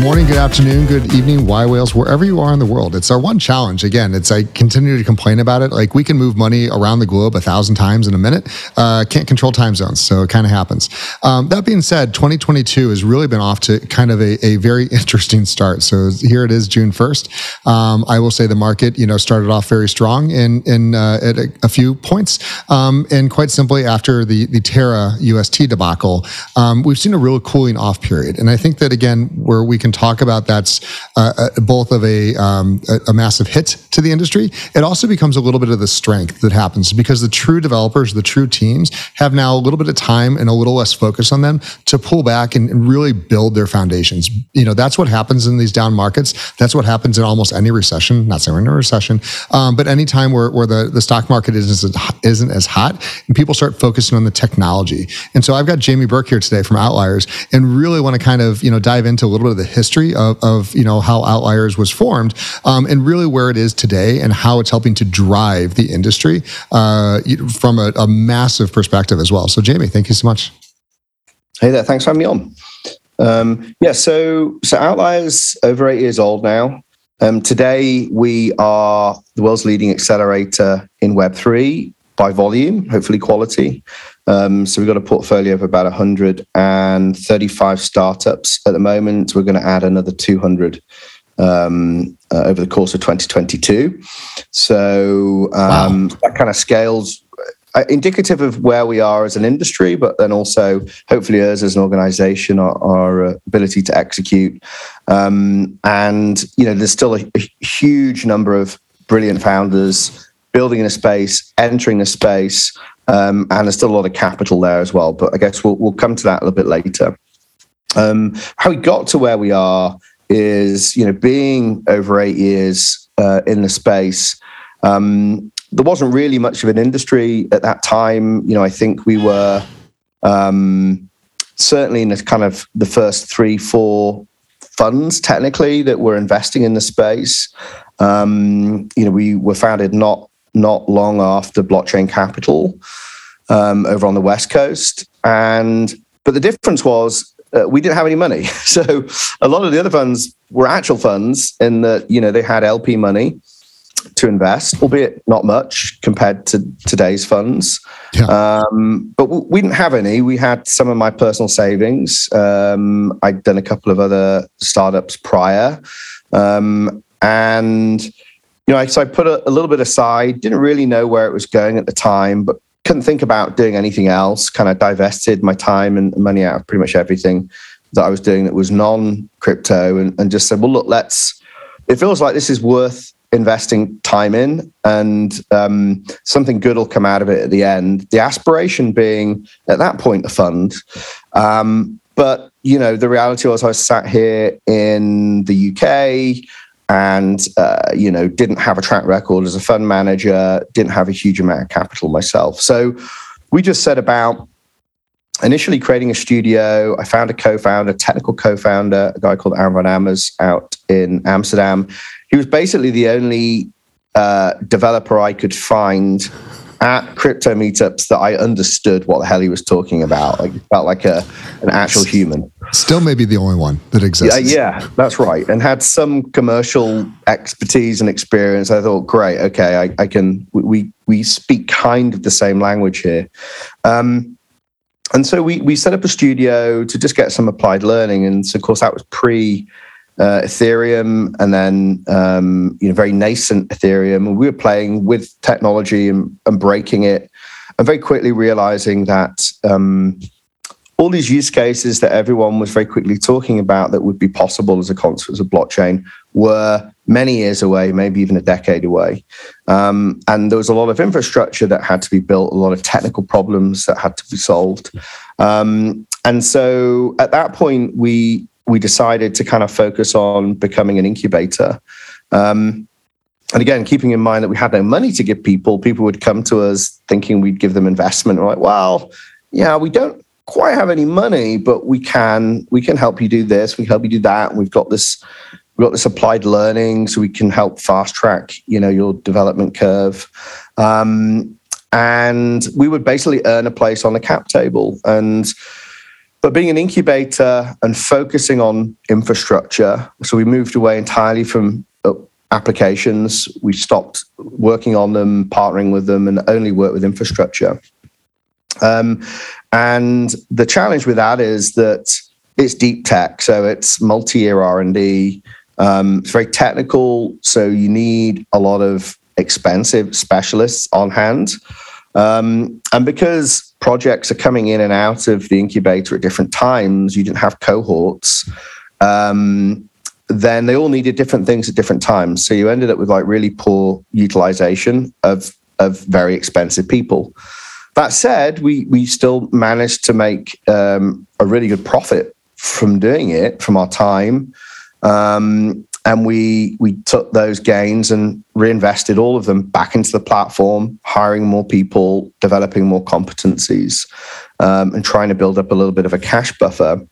Good morning, good afternoon, good evening, yWhales, wherever you are in the world. It's our one challenge. Again, it's I continue to complain about it. Like we can move money around the globe a thousand times in a minute. Uh, can't control time zones, so it kind of happens. Um, that being said, 2022 has really been off to kind of a, a very interesting start. So here it is, June 1st. Um, I will say the market, you know, started off very strong in in uh, at a, a, few points, um, and quite simply after the the Terra UST debacle, um, we've seen a real cooling off period. And I think that again, where we can talk about that's uh, uh, both of a, um, a, massive hit to the industry. It also becomes a little bit of the strength that happens because the true developers, the true teams, have now a little bit of time and a little less focus on them to pull back and, and really build their foundations. You know, that's what happens in these down markets. That's what happens in almost any recession. Not saying we're in a recession, um, but any time where, where the, the stock market isn't isn't as hot and people start focusing on the technology. And so I've got Jamie Burke here today from Outliers and really want to kind of you know dive into a little bit of the history of, of you know how Outliers was formed um, and really where it is today and how it's helping to drive the industry uh, from a, a massive perspective as well. So Jamie, thank you so much. Hey there, thanks for having me on. Um, yeah, so so Outliers over eight years old now. Um, today we are the world's leading accelerator in Web three by volume, hopefully quality. Um, so we've got a portfolio of about 135 startups at the moment. We're going to add another 200 um, uh, over the course of 2022. So um, wow. that kind of scales uh, indicative of where we are as an industry, but then also hopefully us as an organization, our, our uh, ability to execute. Um, and, you know, there's still a, a, huge number of brilliant founders building in a space, entering a space, um, and there's still a lot of capital there as well. But I guess we'll, we'll come to that a little bit later. Um, how we got to where we are is, you know, being over eight years uh, in the space. Um, there wasn't really much of an industry at that time. You know, I think we were um, certainly in the kind of the first three, four funds technically that were investing in the space. Um, you know, we were founded not not long after blockchain capital um, over on the west coast, and but the difference was uh, we didn't have any money. So a lot of the other funds were actual funds in that you know they had LP money to invest, albeit not much compared to today's funds. Yeah. Um, but we didn't have any. We had some of my personal savings. Um, I'd done a couple of other startups prior. Um, and, you know, so I put a, a, little bit aside, didn't really know where it was going at the time, but couldn't think about doing anything else, kind of divested my time and money out of pretty much everything that I was doing that was non crypto and, and just said, well, look, let's, it feels like this is worth investing time in and um, something good will come out of it at the end. The aspiration being at that point a fund um, but you know the reality was i was sat here in the uk and uh, you know didn't have a track record as a fund manager didn't have a huge amount of capital myself. So we just set about initially creating a studio. I found a co-founder technical co-founder a guy called Aron van Ammers out in amsterdam. He was basically the only uh, developer I could find at crypto meetups that I understood what the hell he was talking about. Like felt like a an actual human. Still, maybe the only one that exists. Yeah, yeah, that's right. And had some commercial expertise and experience. I thought, great, okay, I, I can. We we speak kind of the same language here. Um, and so we we set up a studio to just get some applied learning. And so, of course, that was pre uh, Ethereum, and then um, you know very nascent Ethereum. And we were playing with technology and, and breaking it, and very quickly realizing that um, all these use cases that everyone was very quickly talking about that would be possible as a consequence of blockchain were many years away, maybe even a decade away. Um, and there was a lot of infrastructure that had to be built, a lot of technical problems that had to be solved. Um, and so at that point, we we decided to kind of focus on becoming an incubator. Um, and again, keeping in mind that we had no money to give people, people would come to us thinking we'd give them investment. We're like, well, yeah, we don't quite have any money, but we can we can help you do this, we can help you do that. We've got this we've got this applied learning, so we can help fast track, you know, your development curve. Um, and we would basically earn a place on the cap table. And but being an incubator and focusing on infrastructure, so we moved away entirely from uh, applications. We stopped working on them, partnering with them, and only work with infrastructure. Um, and the challenge with that is that it's deep tech, so it's multi-year R and D. Um, it's very technical, so you need a lot of expensive specialists on hand. Um, and because projects are coming in and out of the incubator at different times, you didn't have cohorts. Um, then they all needed different things at different times. So you ended up with like really poor utilization of of very expensive people. That said, we we still managed to make um, a really good profit from doing it from our time. Um, and we we took those gains and reinvested all of them back into the platform, hiring more people, developing more competencies, um, and trying to build up a little bit of a cash buffer.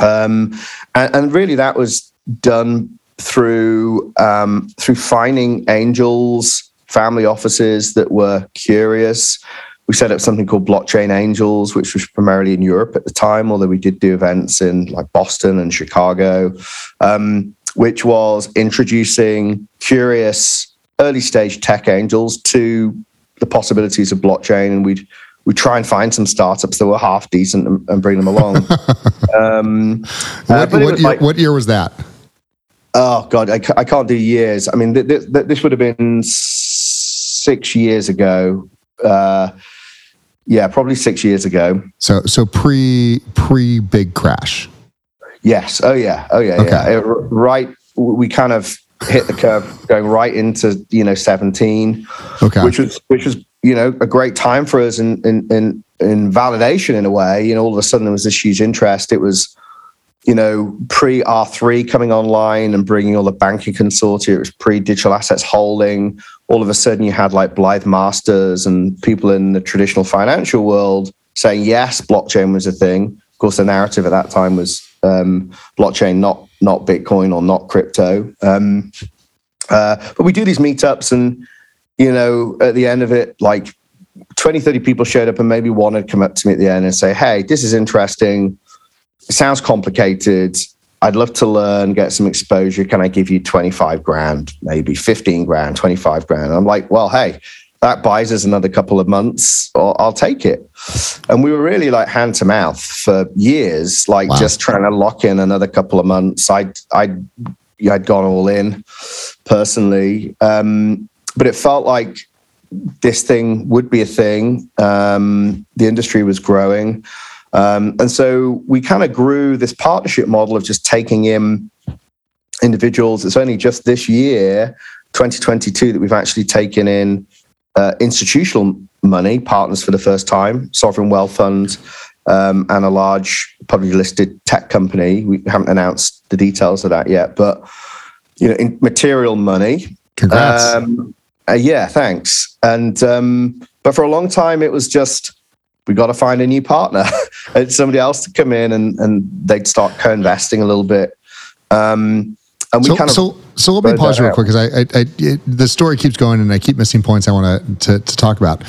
Um, and, and, really, that was done through um, through finding angels, family offices that were curious. We set up something called Blockchain Angels, which was primarily in Europe at the time, although we did do events in like Boston and Chicago. Um, which was introducing curious early stage tech angels to the possibilities of blockchain. And we'd we try and find some startups that were half decent and, and bring them along. um, what, uh, what, year, like, what, year, was that? Oh God, I, I can't do years. I mean, th- th- th- this would have been six years ago. Uh, yeah, probably six years ago. So, so pre pre big crash. Yes. Oh yeah. Oh yeah. Okay. Uh, yeah. It, right. We kind of hit the curve going right into you know 17 okay which was which was you know a great time for us in in in, in validation in a way you know all of a sudden there was this huge interest it was you know pre r3 coming online and bringing all the banking consortia it was pre digital assets holding all of a sudden you had like blythe masters and people in the traditional financial world saying yes blockchain was a thing of course the narrative at that time was um, blockchain, not not Bitcoin or not crypto. Um, uh, but we do these meetups, and you know, at the end of it, like 20, 30 people showed up, and maybe one had come up to me at the end and say, "Hey, this is interesting. It sounds complicated. I'd love to learn, get some exposure. Can I give you 25 grand, maybe 15 grand, 25 grand? And I'm like, well, hey, that buys us another couple of months, or I'll take it. And we were really like hand to mouth for years, like wow. just trying to lock in another couple of months. I'd, I'd, I'd gone all in personally. Um, but it felt like this thing would be a thing. Um, the industry was growing. Um, and so we kind of grew this partnership model of just taking in individuals. It's only just this year, 2022, that we've actually taken in uh, institutional money, partners for the first time, sovereign wealth fund, um, and a large publicly listed tech company. We haven't announced the details of that yet, but you know, in material money. Congrats. Um, uh, yeah, thanks. And um, but for a long time, it was just we got to find a new partner, and somebody else to come in, and and they'd start co-investing a little bit. Um, and we so, kind of so so let me pause real quick because I, I, I it, the story keeps going and I keep missing points I want to to talk about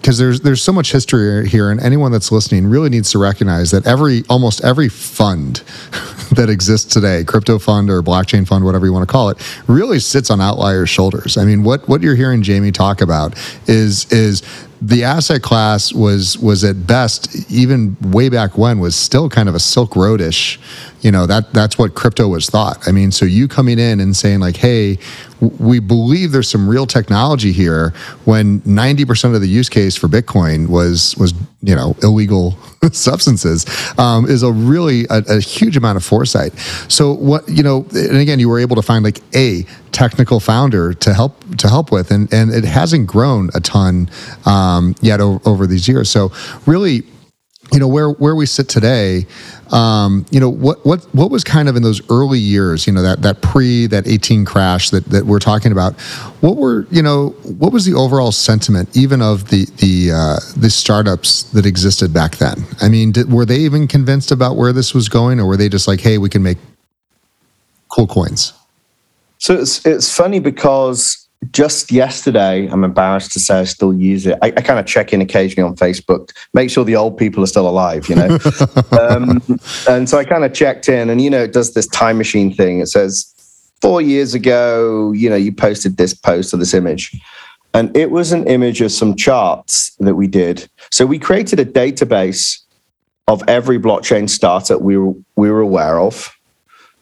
because there's there's so much history here and anyone that's listening really needs to recognize that every almost every fund that exists today crypto fund or blockchain fund whatever you want to call it really sits on outliers shoulders i mean what what you're hearing jamie talk about is is the asset class was was at best even way back when was still kind of a Silk Roadish. You know that that's what crypto was thought. I mean, so you coming in and saying like, "Hey, we believe there's some real technology here," when 90% of the use case for Bitcoin was was you know illegal substances, um, is a really a, a huge amount of foresight. So what you know, and again, you were able to find like a technical founder to help to help with, and and it hasn't grown a ton um, yet over, over these years. So really you know where where we sit today um, you know what what what was kind of in those early years you know that that pre that 18 crash that that we're talking about what were you know what was the overall sentiment even of the the uh, the startups that existed back then? I mean did, were they even convinced about where this was going or were they just like hey we can make cool coins so it's it's funny because just yesterday, I'm embarrassed to say I still use it. I, I kind of check in occasionally on Facebook, make sure the old people are still alive, you know. um, and so I kind of checked in, and you know, it does this time machine thing. It says four years ago, you know, you posted this post or this image, and it was an image of some charts that we did. So we created a database of every blockchain startup we were we were aware of,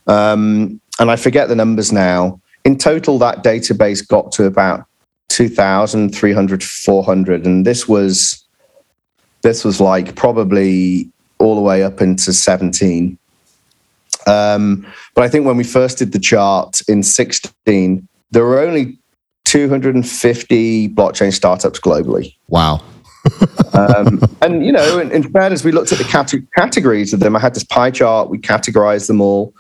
um, and I forget the numbers now in total, that database got to about 2,300, 400. And this was, this was like probably all the way up into 17. Um, but I think when we first did the chart in 16, there were only 250 blockchain startups globally. Wow. um, and you know, in, in fairness, we looked at the cate- categories of them. I had this pie chart. We categorized them all.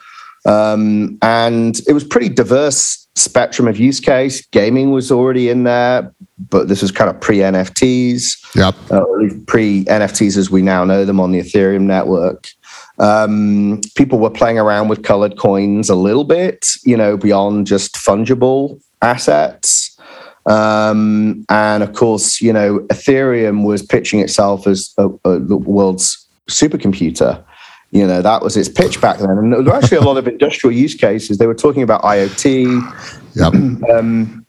Um, and it was pretty diverse spectrum of use case. Gaming was already in there, but this was kind of pre NFTs. Yep. Uh, pre NFTs as we now know them on the Ethereum network. Um, people were playing around with colored coins a little bit, you know, beyond just fungible assets. Um, and of course, you know, Ethereum was pitching itself as a, a, the world's supercomputer. You know, that was its pitch back then. And there were actually a lot of industrial use cases. They were talking about IoT. Yep. Um,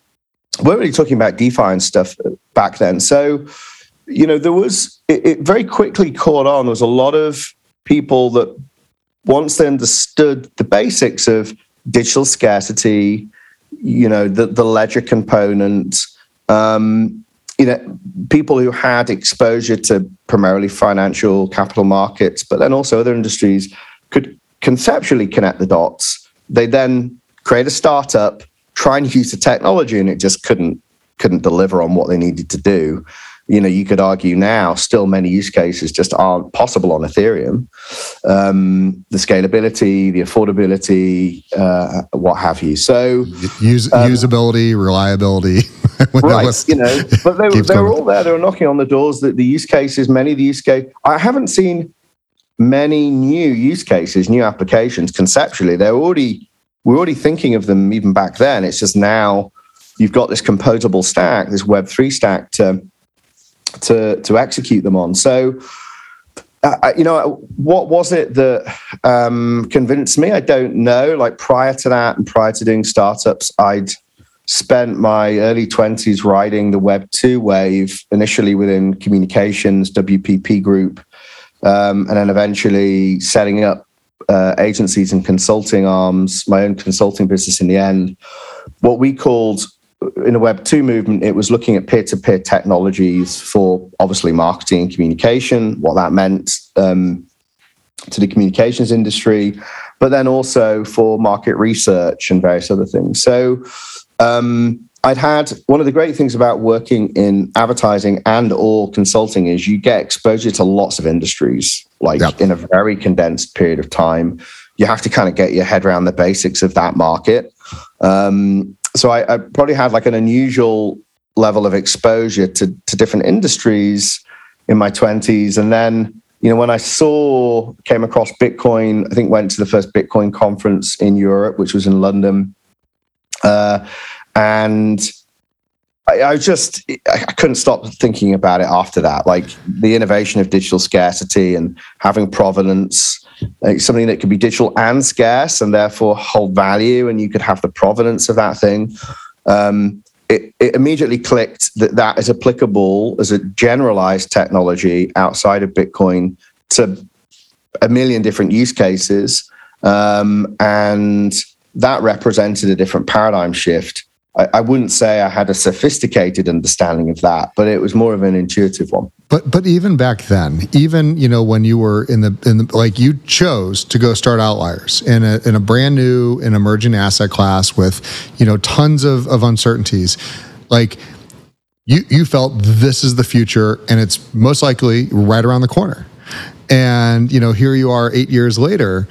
weren't really talking about DeFi and stuff back then. So, you know, there was, it, it very quickly caught on. There was a lot of people that once they understood the basics of digital scarcity, you know, the, the ledger component, um, you know, people who had exposure to primarily financial capital markets, but then also other industries could conceptually connect the dots. They then create a startup, try and use the technology, and it just couldn't couldn't deliver on what they needed to do. You know, you could argue now still many use cases just aren't possible on Ethereum. Um, the scalability, the affordability, uh, what have you. So, Use, um, usability, reliability. right, you know, but they, they were all there. They were knocking on the doors. That the use cases, many of the use case, I haven't seen many new use cases, new applications conceptually. They're already we're already thinking of them even back then. It's just now you've got this composable stack, this Web three stack to to to execute them on. So. Uh, you know what was it that um, convinced me? I don't know. Like prior to that, and prior to doing startups, I'd spent my early 20s riding the Web 2 wave, initially within communications, WPP Group, um, and then eventually setting up uh, agencies and consulting arms, my own consulting business in the end. What we called in the Web 2 movement, it was looking at peer to peer technologies for obviously marketing and communication, what that meant um, to the communications industry, but then also for market research and various other things. So, um, I'd had one of the great things about working in advertising and or consulting is you get exposure to lots of industries like yep. in a very condensed period of time. You have to kind of get your head around the basics of that market. Um, so I, I, probably had like an unusual level of exposure to, to different industries in my 20s. And then, you know, when I saw, came across Bitcoin, I think went to the first Bitcoin conference in Europe, which was in London uh, and I, I just I couldn't stop thinking about it after that. Like the innovation of digital scarcity and having provenance, like something that could be digital and scarce and therefore hold value, and you could have the provenance of that thing. Um, it, it immediately clicked that that is applicable as a generalized technology outside of Bitcoin to a million different use cases. Um, and that represented a different paradigm shift. I, I, wouldn't say I had a sophisticated understanding of that, but it was more of an intuitive one. But but even back then, even you know when you were in the in the like you chose to go start outliers in a in a brand new and emerging asset class with you know tons of of uncertainties, like you you felt this is the future and it's most likely right around the corner. And you know here you are 8 years later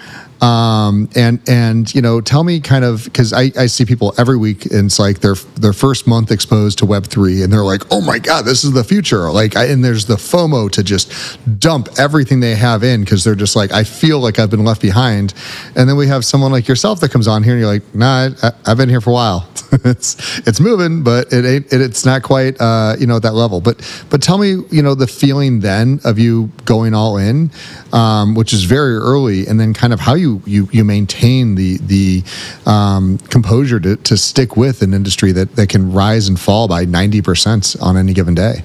um, and and you know, tell me kind of because I, I see people every week and it's like their their first month exposed to Web three and they're like, oh my god, this is the future. Like, I, and there's the FOMO to just dump everything they have in because they're just like, I feel like I've been left behind. And then we have someone like yourself that comes on here and you're like, nah, I, have been here for a while. it's it's moving, but it ain't it, it's not quite uh, you know at that level. But but tell me, you know, the feeling then of you going all in, um, which is very early, and then kind of how you you you maintain the the um, composure to, to stick with an industry that that can rise and fall by ninety percent on any given day.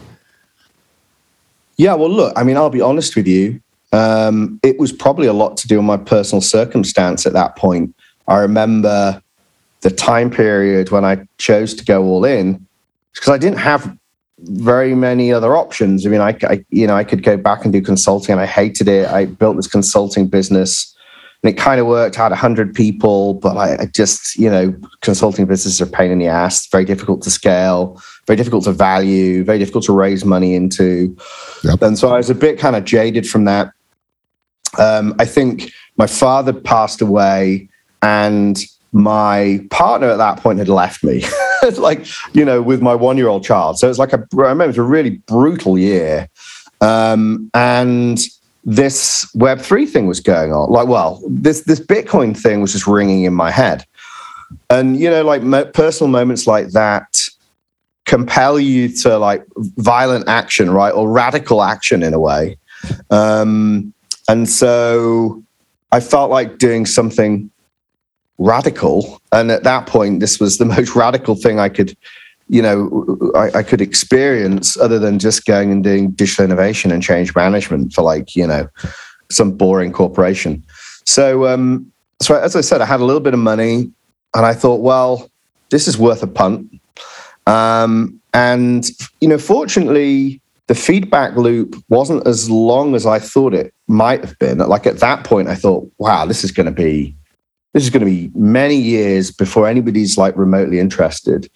Yeah, well, look, I mean, I'll be honest with you. Um, it was probably a lot to do with my personal circumstance at that point. I remember the time period when I chose to go all in because I didn't have very many other options. I mean, I, I, you know I could go back and do consulting, and I hated it. I built this consulting business and it kind of worked. I had 100 people, but I, I just, you know, consulting businesses are pain in the ass, very difficult to scale, very difficult to value, very difficult to raise money into. Yep. And so I was a bit kind of jaded from that. Um, I think my father passed away and my partner at that point had left me, like, you know, with my one year old child. So it's like a, I remember it was a really brutal year. Um, and this Web3 thing was going on. Like, well, this this Bitcoin thing was just ringing in my head. And you know, like mo- personal moments like that compel you to like violent action, right, or radical action in a way. Um, and so I felt like doing something radical. And at that point, this was the most radical thing I could you know I, I, could experience other than just going and doing digital innovation and change management for like you know some boring corporation. So um so as i said i had a little bit of money and i thought well this is worth a punt. Um and you know fortunately the feedback loop wasn't as long as i thought it might have been. Like at that point i thought wow this is going to be this is going to be many years before anybody's like remotely interested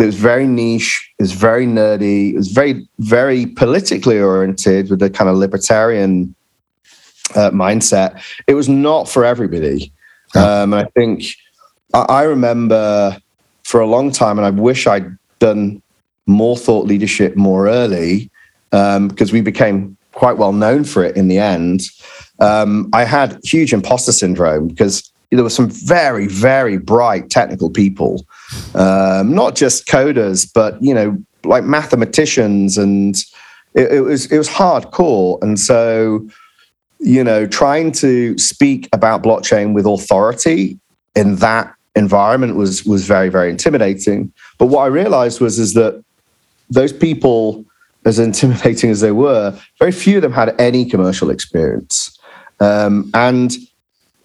it was very niche. It was very nerdy. It was very, very politically oriented with a kind of libertarian uh, mindset. It was not for everybody. Um, I think I, I remember for a long time, and I wish I'd done more thought leadership more early um, because we became quite well known for it in the end. Um, I had huge imposter syndrome because there were some very, very bright technical people um, not just coders, but you know, like mathematicians, and it, it was it was hardcore. And so, you know, trying to speak about blockchain with authority in that environment was was very very intimidating. But what I realized was is that those people, as intimidating as they were, very few of them had any commercial experience, um, and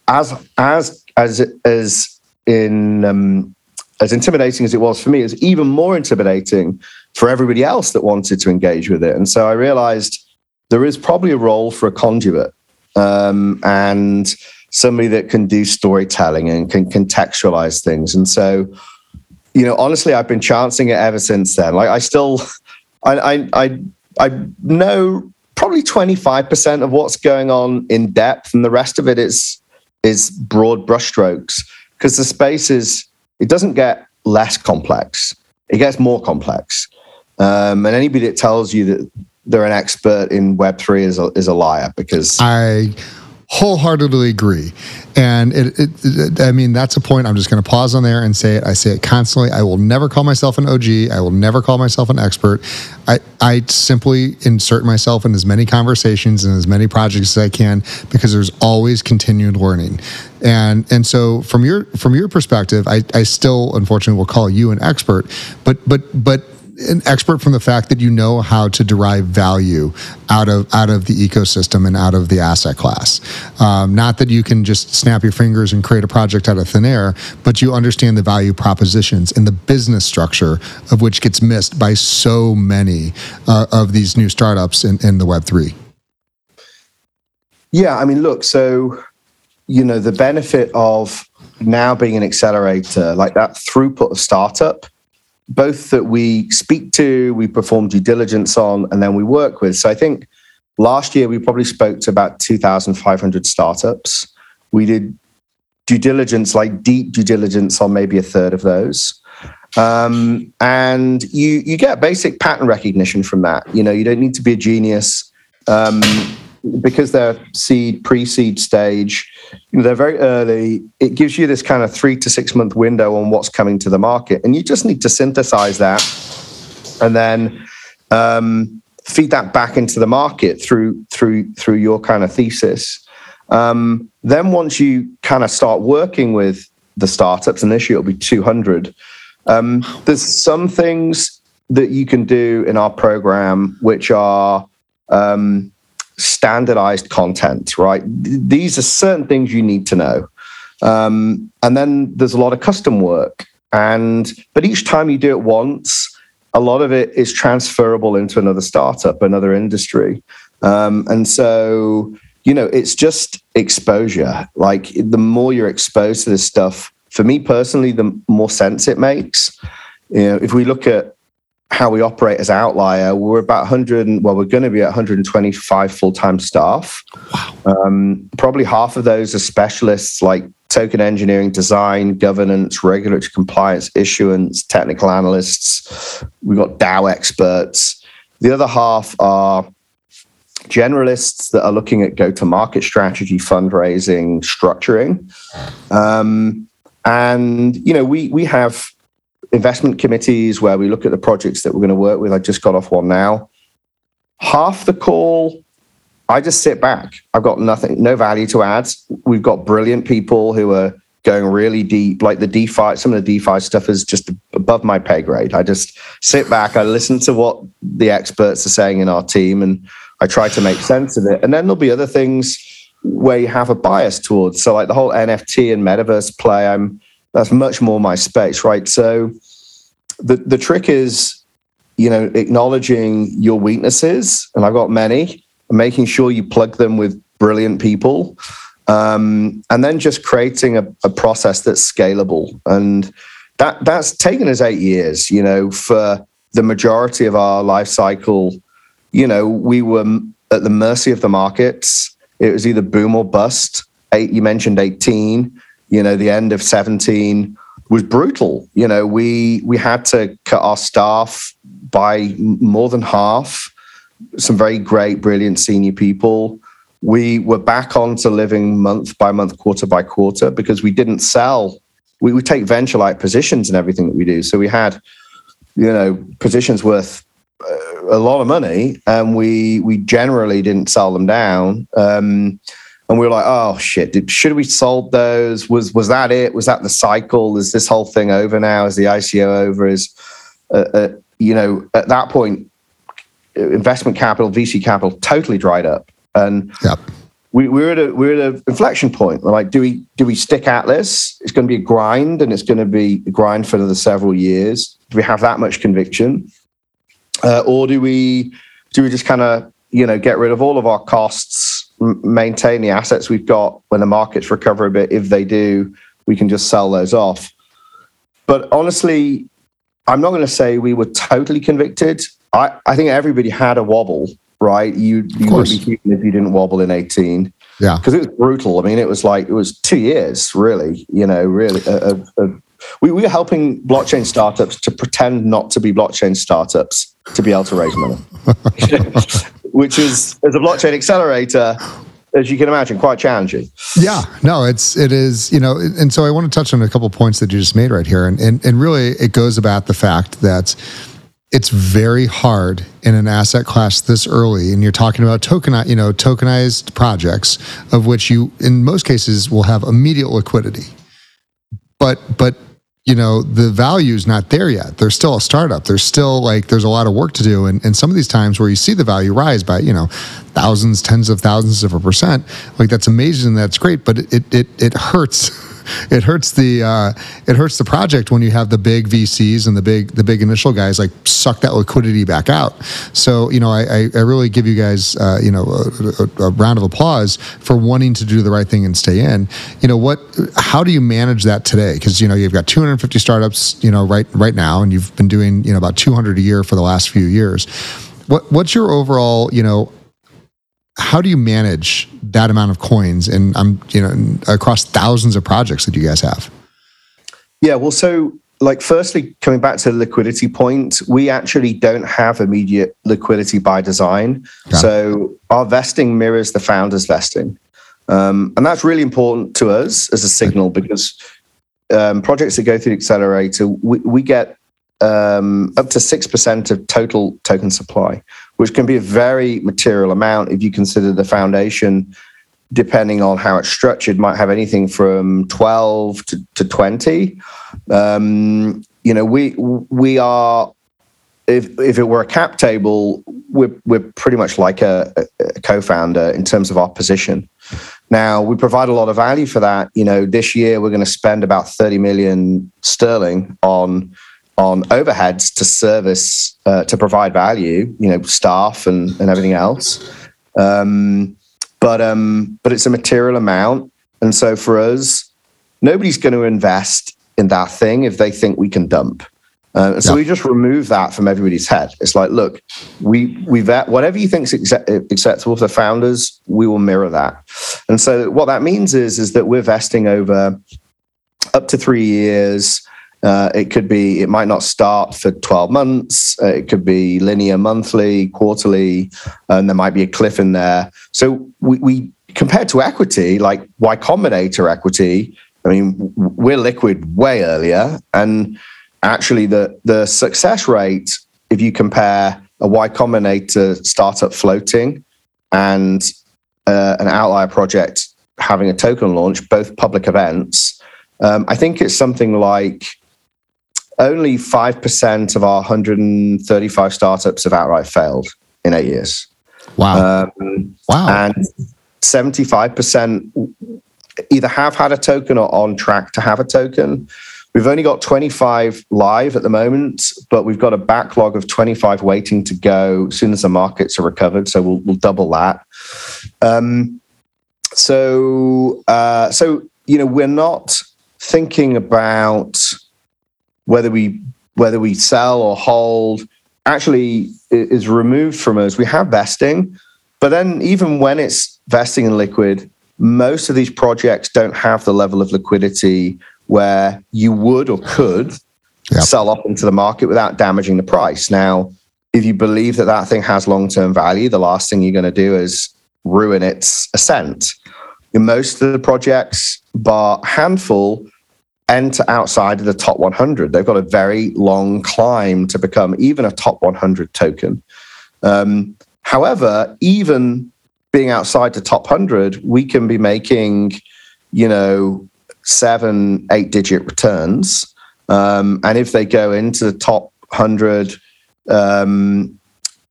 as as as as in um, as intimidating as it was for me, it was even more intimidating for everybody else that wanted to engage with it. And so I realized there is probably a role for a conduit um, and somebody that can do storytelling and can contextualize things. And so, you know, honestly, I've been chancing it ever since then. Like I still, I, I, I, I know probably 25% of what's going on in depth and the rest of it is, is broad brushstrokes because the space is it doesn't get less complex, it gets more complex. Um, and anybody that tells you that they're an expert in Web3 is a, is a liar because I wholeheartedly agree. And it, it, it, I mean, that's a point I'm just going to pause on there and say it. I say it constantly. I will never call myself an OG. I will never call myself an expert. I, I simply insert myself in as many conversations and as many projects as I can because there's always continued learning. And and so from your from your perspective, I, I still unfortunately will call you an expert, but but but an expert from the fact that you know how to derive value out of out of the ecosystem and out of the asset class. Um, not that you can just snap your fingers and create a project out of thin air, but you understand the value propositions and the business structure of which gets missed by so many uh, of these new startups in, in the Web three. Yeah, I mean, look, so you know the benefit of now being an accelerator, like that throughput of startup both that we speak to, we perform due diligence on, and then we work with. So I think last year we probably spoke to about 2,500 startups. We did due diligence, like deep due diligence, on maybe a third of those. Um, and you you get basic pattern recognition from that. You know, you don't need to be a genius. Um, because they're seed, pre-seed stage, they're very early. It gives you this kind of three to six month window on what's coming to the market, and you just need to synthesize that, and then um, feed that back into the market through through through your kind of thesis. Um, then once you kind of start working with the startups, and this year it'll be 200. Um, there's some things that you can do in our program which are um, standardized content, right? These are certain things you need to know. Um, and then there's a lot of custom work. And but each time you do it once, a lot of it is transferable into another startup, another industry. Um, and so, you know, it's just exposure. Like the more you're exposed to this stuff, for me personally, the more sense it makes. You know, if we look at how we operate as outlier, we're about 100. Well, we're going to be at 125 full time staff. Wow. Um, probably half of those are specialists like token engineering, design, governance, regulatory compliance, issuance, technical analysts. We've got DAO experts. The other half are generalists that are looking at go to market strategy, fundraising, structuring. Um, and you know, we we have investment committees where we look at the projects that we're going to work with. I just got off one now. Half the call, I just sit back. I've got nothing, no value to add. We've got brilliant people who are going really deep. Like the DeFi, some of the DeFi stuff is just above my pay grade. I just sit back, I listen to what the experts are saying in our team, and I try to make sense of it. And then there'll be other things where you have a bias towards. So, like the whole NFT and metaverse play, I'm that's much more my space, right? So the the trick is, you know, acknowledging your weaknesses, and I've got many, making sure you plug them with brilliant people, um, and then just creating a, a process that's scalable. And that that's taken us eight years, you know, for the majority of our life cycle. You know, we were at the mercy of the markets. It was either boom or bust. Eight, you mentioned 18 you know, the end of 17 was brutal. You know, we we had to cut our staff by more than half. Some very great, brilliant senior people. We were back on to living month by month, quarter by quarter, because we didn't sell. We would take venture like positions in everything that we do. So we had, you know, positions worth uh, a lot of money, and we we generally didn't sell them down. Um, and we were like, oh shit, did, should we sold those? Was was that it? Was that the cycle? Is this whole thing over now? Is the ICO over? Is uh, uh, you know at that point, investment capital, VC capital, totally dried up, and yep. we, we're at a we're at an inflection point. We're like, do we do we stick at this? It's going to be a grind, and it's going to be a grind for another several years. Do we have that much conviction, uh, or do we do we just kind of you know get rid of all of our costs? Maintain the assets we've got when the markets recover a bit. If they do, we can just sell those off. But honestly, I'm not going to say we were totally convicted. I, I think everybody had a wobble, right? You, you would be human if you didn't wobble in 18. Yeah. Because it was brutal. I mean, it was like, it was two years, really, you know, really. Uh, uh, we, we were helping blockchain startups to pretend not to be blockchain startups to be able to raise money. which is as a blockchain accelerator as you can imagine, quite challenging. Yeah, no, it's it is, you know, and so I want to touch on a couple points that you just made right here, and and and really it goes about the fact that it's very hard in an asset class this early and you're talking about token you know tokenized projects of which you in most cases will have immediate liquidity but but you know the value is not there yet. There's still a startup. There's still like there's a lot of work to do. And, and some of these times where you see the value rise by you know thousands tens of thousands of a percent like that's amazing that's great but it it, it hurts it hurts the uh, it hurts the project when you have the big VCs and the big the big initial guys like suck that liquidity back out. So you know, I, I really give you guys uh, you know a, a, a, round of applause for wanting to do the right thing and stay in. You know what? How do you manage that today? Because you know you've got 250 startups you know right right now, and you've been doing you know about 200 a year for the last few years. What what's your overall you know how do you manage that amount of coins and I'm you know across thousands of projects that you guys have? Yeah, well, so like firstly, coming back to the liquidity point, we actually don't have immediate liquidity by design. Got so it. our vesting mirrors the founder's vesting. Um, and that's really important to us as a signal because um, projects that go through the accelerator, we, we get um, up to 6% of total token supply, which can be a very material amount if you consider the foundation, depending on how it's structured, might have anything from 12 to, to 20. Um, you know, we we are if if it were a cap table, we're we're pretty much like a, a, co-founder in terms of our position. Now we provide a lot of value for that. You know, this year we're going to spend about 30 million sterling on on overheads to service uh, to provide value you know staff and, and everything else um, but um, but it's a material amount and so for us nobody's going to invest in that thing if they think we can dump uh, so yeah. we just remove that from everybody's head. It's like, look, we we vet whatever you think is acceptable for founders, we will mirror that. And so what that means is is that we're vesting over up to three years. Uh, it could be, it might not start for 12 months. Uh, it could be linear monthly, quarterly, and there might be a cliff in there. So we, we compared to equity, like Y Combinator equity, I mean, we're liquid way earlier. And actually, the, the success rate, if you compare a Y Combinator startup floating and uh, an outlier project having a token launch, both public events, um, I think it's something like only 5% of our 135 startups have outright failed in eight years. Wow. Um, wow. And 75% either have had a token or on track to have a token. We've only got 25 live at the moment, but we've got a backlog of 25 waiting to go as soon as the markets are recovered. So we'll, we'll double that. Um, so, uh, so you know, we're not thinking about whether we whether we sell or hold actually is removed from us. We have vesting, but then even when it's vesting in liquid, most of these projects don't have the level of liquidity where you would or could yep. sell off into the market without damaging the price. Now, if you believe that that thing has long term value, the last thing you're going to do is ruin its ascent. In most of the projects, bar handful, enter outside of the top 100. They've got a very long climb to become even a top 100 token. Um, however, even being outside the top 100, we can be making, you know, seven, eight digit returns. Um, and if they go into the top 100, um,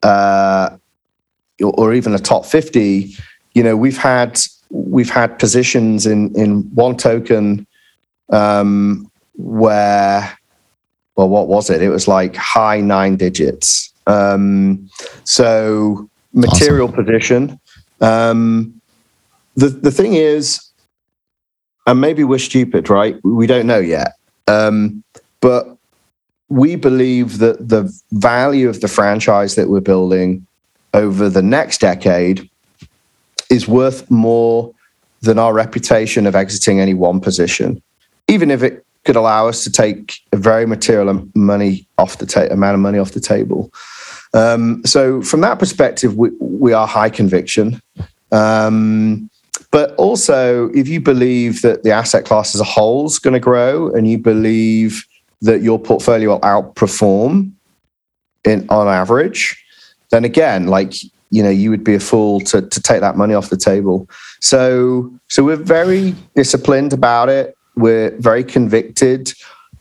uh, or even the top 50, you know, we've had we've had positions in in one token um, where, well, what was it? It was like high nine digits. Um, so material awesome. position. Um, the the thing is, and maybe we're stupid, right? We don't know yet. Um, but we believe that the value of the franchise that we're building over the next decade is worth more than our reputation of exiting any one position even if it could allow us to take a very material money off the ta- amount of money off the table. Um, so from that perspective, we, we are high conviction. Um, but also, if you believe that the asset class as a whole is going to grow, and you believe that your portfolio will outperform, in on average, then again, like you know, you would be a fool to to take that money off the table. So so we're very disciplined about it. We're very convicted.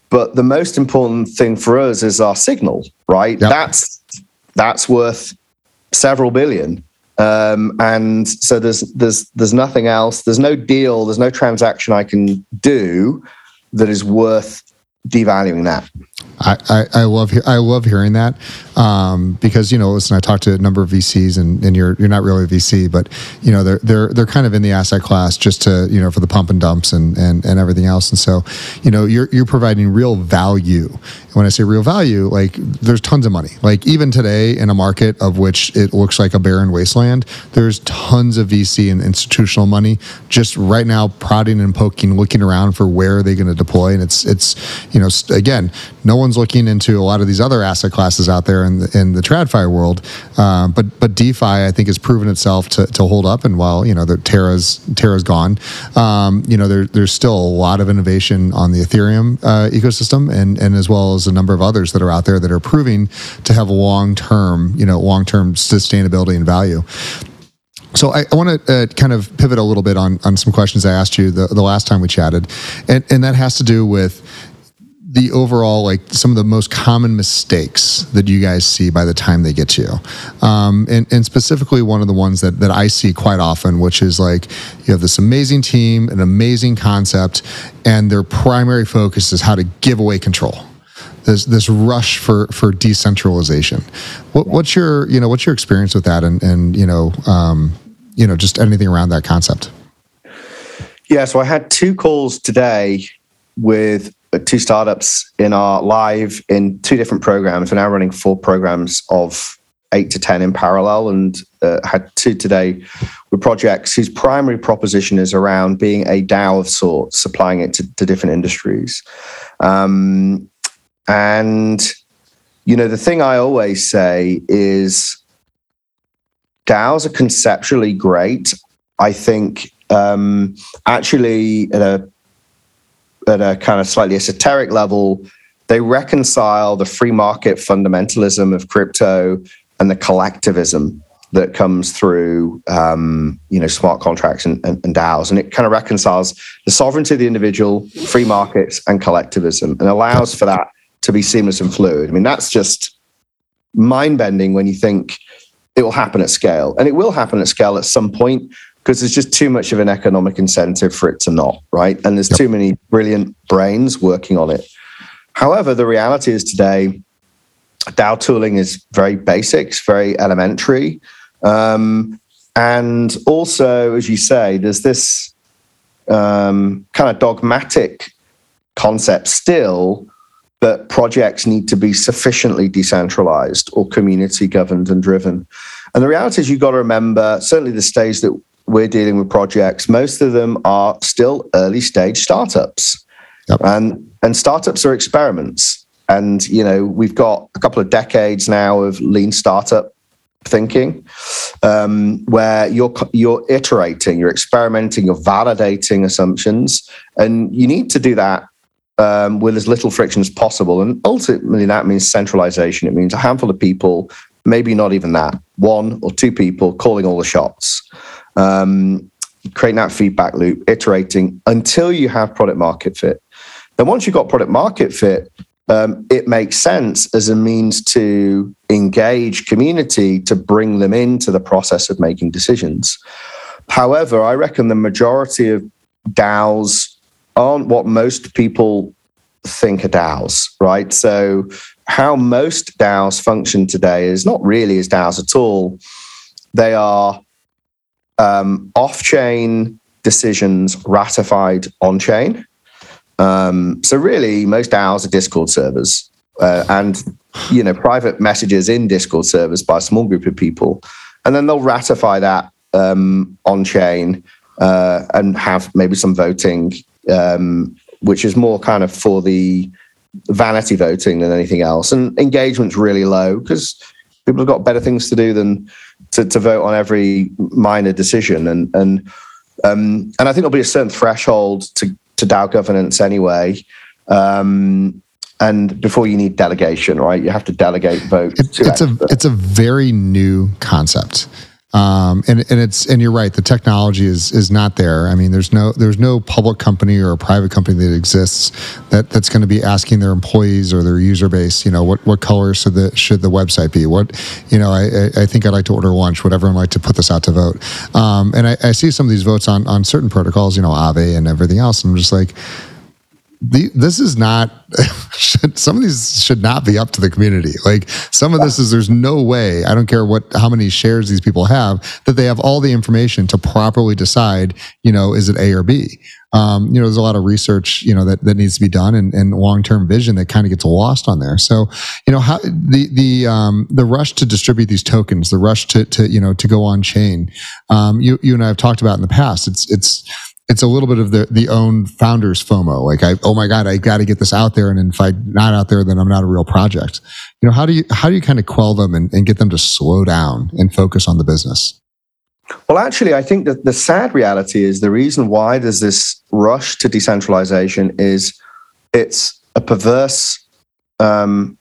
But the most important thing for us is our signal, right? Yep. That's that's worth several billion. Um, and so there's there's there's nothing else. There's no deal. There's no transaction I can do that is worth devaluing that. I, I, I love I love hearing that um, because you know listen I talked to a number of VCs and, and you're you're not really a VC but you know they're they're they're kind of in the asset class just to you know for the pump and dumps and and, and everything else. And so you know you're you're providing real value. When I say real value like there's tons of money. Like even today in a market of which it looks like a barren wasteland there's tons of VC and institutional money just right now prodding and poking looking around for where are they going to deploy. And it's it's you know again no one's looking into a lot of these other asset classes out there in the, in the TradFi world. Uh, but but DeFi, I think, has proven itself to, to hold up. And while you know the Terra's Terra's gone, um, you know there, there's still a lot of innovation on the Ethereum uh, ecosystem, and and as well as a number of others that are out there that are proving to have long term you know long term sustainability and value. So I, I want to uh, kind of pivot a little bit on on some questions I asked you the, the last time we chatted, and and that has to do with the overall like some of the most common mistakes that you guys see by the time they get to you. Um, and, and specifically one of the ones that, that i see quite often which is like you have this amazing team an amazing concept and their primary focus is how to give away control. This this rush for for decentralization. What, what's your you know what's your experience with that and and you know um, you know just anything around that concept? Yeah so i had two calls today with two startups in our live in two different programs. We're now running four programs of eight to 10 in parallel and uh, had two today with projects whose primary proposition is around being a DAO of sorts, supplying it to, to different industries. Um, and, you know, the thing I always say is DAOs are conceptually great. I think um, actually at a at a kind of slightly esoteric level, they reconcile the free market fundamentalism of crypto and the collectivism that comes through um, you know smart contracts and, and, and, DAOs, and it kind of reconciles the sovereignty of the individual, free markets, and collectivism, and allows for that to be seamless and fluid. I mean, that's just mind bending when you think it will happen at scale, and it will happen at scale at some point because there's just too much of an economic incentive for it to not, right? And there's yep. too many brilliant brains working on it. However, the reality is today, DAO tooling is very basic, it's very elementary. Um, and also, as you say, there's this um, kind of dogmatic concept still that projects need to be sufficiently decentralized or community governed and driven. And the reality is, you've got to remember, certainly the stage that we're dealing with projects, most of them are still early stage startups. Yep. And and startups are experiments. And you know, we've got a couple of decades now of lean startup thinking, um, where you're you're iterating, you're experimenting, you're validating assumptions, and you need to do that um, with as little friction as possible. And ultimately, that means centralization. It means a handful of people, maybe not even that, one or two people calling all the shots um, creating that feedback loop, iterating until you have product market fit. Then once you've got product market fit, um, it makes sense as a means to engage community to bring them into the process of making decisions. However, I reckon the majority of DAOs aren't what most people think are DAOs, right? So, how most DAOs function today is not really as DAOs at all. They are um, off-chain decisions ratified on-chain. Um, so really, most DAOs are Discord servers, uh, and you know private messages in Discord servers by a small group of people, and then they'll ratify that um, on-chain uh, and have maybe some voting, um, which is more kind of for the vanity voting than anything else. And engagement's really low because people have got better things to do than to, to vote on every minor decision. And and um, and I think there'll be a certain threshold to to DAO governance anyway. Um, and before you need delegation, right? You have to delegate votes. It, it's a it's a very new concept. Um, and and it's and you're right. The technology is is not there. I mean, there's no there's no public company or a private company that exists that that's going to be asking their employees or their user base, you know, what what color should the should the website be? What you know, I I think I'd like to order lunch. Would everyone like to put this out to vote? Um, and I, I see some of these votes on on certain protocols, you know, Aave and everything else. And I'm just like the, this is not should, some of these should not be up to the community. Like some of this is there's no way i don't care what how many shares these people have that they have all the information to properly decide you know is it a or b? Um, you know there's a lot of research you know that, that needs to be done and, and long-term vision that kind of gets lost on there. So you know how the the um, the rush to distribute these tokens the rush to to you know to go on chain um, you you and i have talked about in the past. It's it's it's a little bit of the the own founders FOMO. Like I, oh my god, I got to get this out there, and if I'm not out there, then I'm not a real project. You know, how do you how do you kind of quell them and, and get them to slow down and focus on the business? Well, actually, I think that the sad reality is the reason why there's this rush to decentralization is it's a perverse um,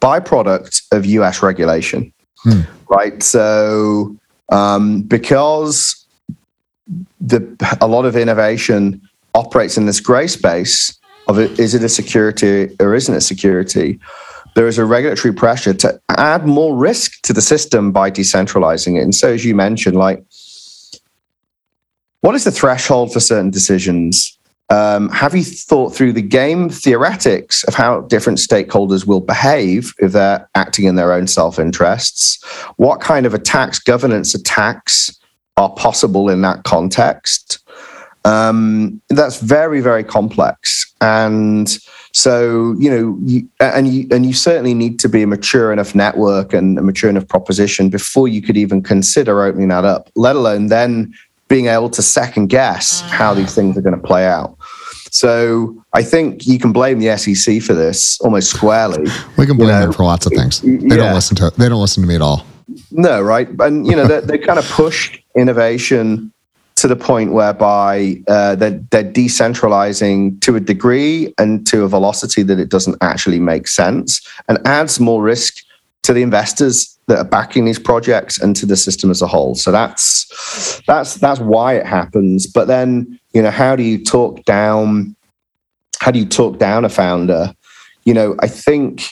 byproduct of US regulation, hmm. right? So, um, because the a lot of innovation operates in this gray space of is it a security or isn't it security? There is a regulatory pressure to add more risk to the system by decentralizing it. And so, as you mentioned, like, what is the threshold for certain decisions? Um, have you thought through the game theoretics of how different stakeholders will behave if they're acting in their own self interests? What kind of attacks, governance attacks, are possible in that context. Um, that's very, very complex. And so, you know, you, and you and you certainly need to be a mature enough network and a mature enough proposition before you could even consider opening that up, let alone then being able to second guess how these things are going to play out. So I think you can blame the SEC for this almost squarely. We can blame you know, them for lots of things. They yeah. don't listen to they don't listen to me at all. No, right? And you know, they, they kind of pushed innovation to the point whereby uh, they're, they're decentralizing to a degree and to a velocity that it doesn't actually make sense and adds more risk to the investors that are backing these projects and to the system as a whole. So that's that's that's why it happens. But then, you know, how do you talk down? How do you talk down a founder? You know, I think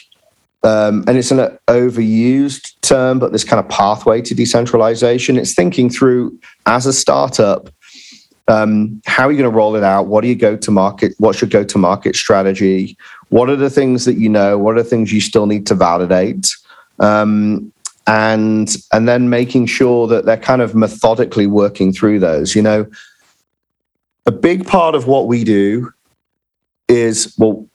um, and it's an overused term, but this kind of pathway to decentralization. It's thinking through as a startup, um, how are you going to roll it out? What do you go to market? What's your go to market strategy? What are the things that you know? What are the things you still need to validate? Um, and and then making sure that they're kind of methodically working through those. You know, a big part of what we do is well,